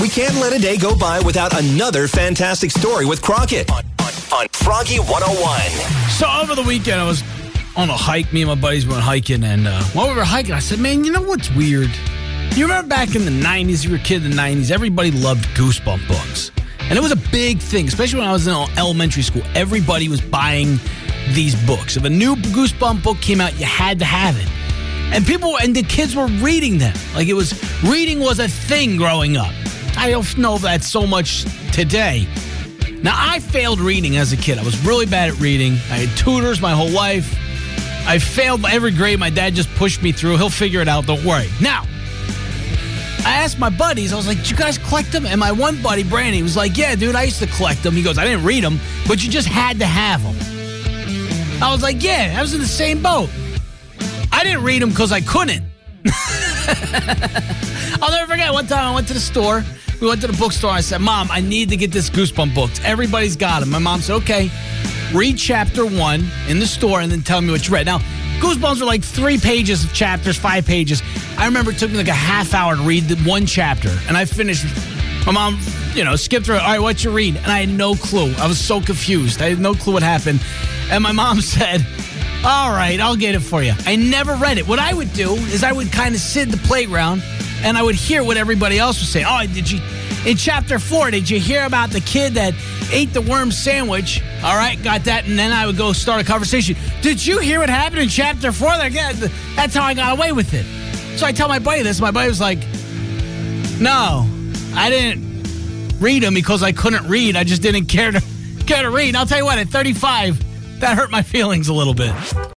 We can't let a day go by without another fantastic story with Crockett on, on, on Froggy 101. So over the weekend, I was on a hike. Me and my buddies went hiking, and uh, while we were hiking, I said, "Man, you know what's weird? You remember back in the '90s? You were a kid in the '90s. Everybody loved Goosebump books, and it was a big thing, especially when I was in elementary school. Everybody was buying these books. If a new Goosebump book came out, you had to have it." And people and the kids were reading them. Like it was reading was a thing growing up. I don't know that so much today. Now I failed reading as a kid. I was really bad at reading. I had tutors my whole life. I failed every grade. My dad just pushed me through. He'll figure it out. Don't worry. Now, I asked my buddies. I was like, "Did you guys collect them?" And my one buddy, Brandy, was like, "Yeah, dude, I used to collect them." He goes, "I didn't read them, but you just had to have them." I was like, "Yeah, I was in the same boat." I didn't read them because I couldn't. I'll never forget one time I went to the store. We went to the bookstore. I said, Mom, I need to get this Goosebump book. Everybody's got them. My mom said, Okay, read chapter one in the store and then tell me what you read. Now, Goosebumps are like three pages of chapters, five pages. I remember it took me like a half hour to read the one chapter, and I finished. My mom, you know, skipped through it. All right, what you read? And I had no clue. I was so confused. I had no clue what happened. And my mom said, all right, I'll get it for you. I never read it. What I would do is I would kind of sit in the playground and I would hear what everybody else was saying. Oh, did you, in chapter four, did you hear about the kid that ate the worm sandwich? All right, got that. And then I would go start a conversation. Did you hear what happened in chapter four? That's how I got away with it. So I tell my buddy this. My buddy was like, no, I didn't read them because I couldn't read. I just didn't care to care to read. And I'll tell you what, at 35, that hurt my feelings a little bit.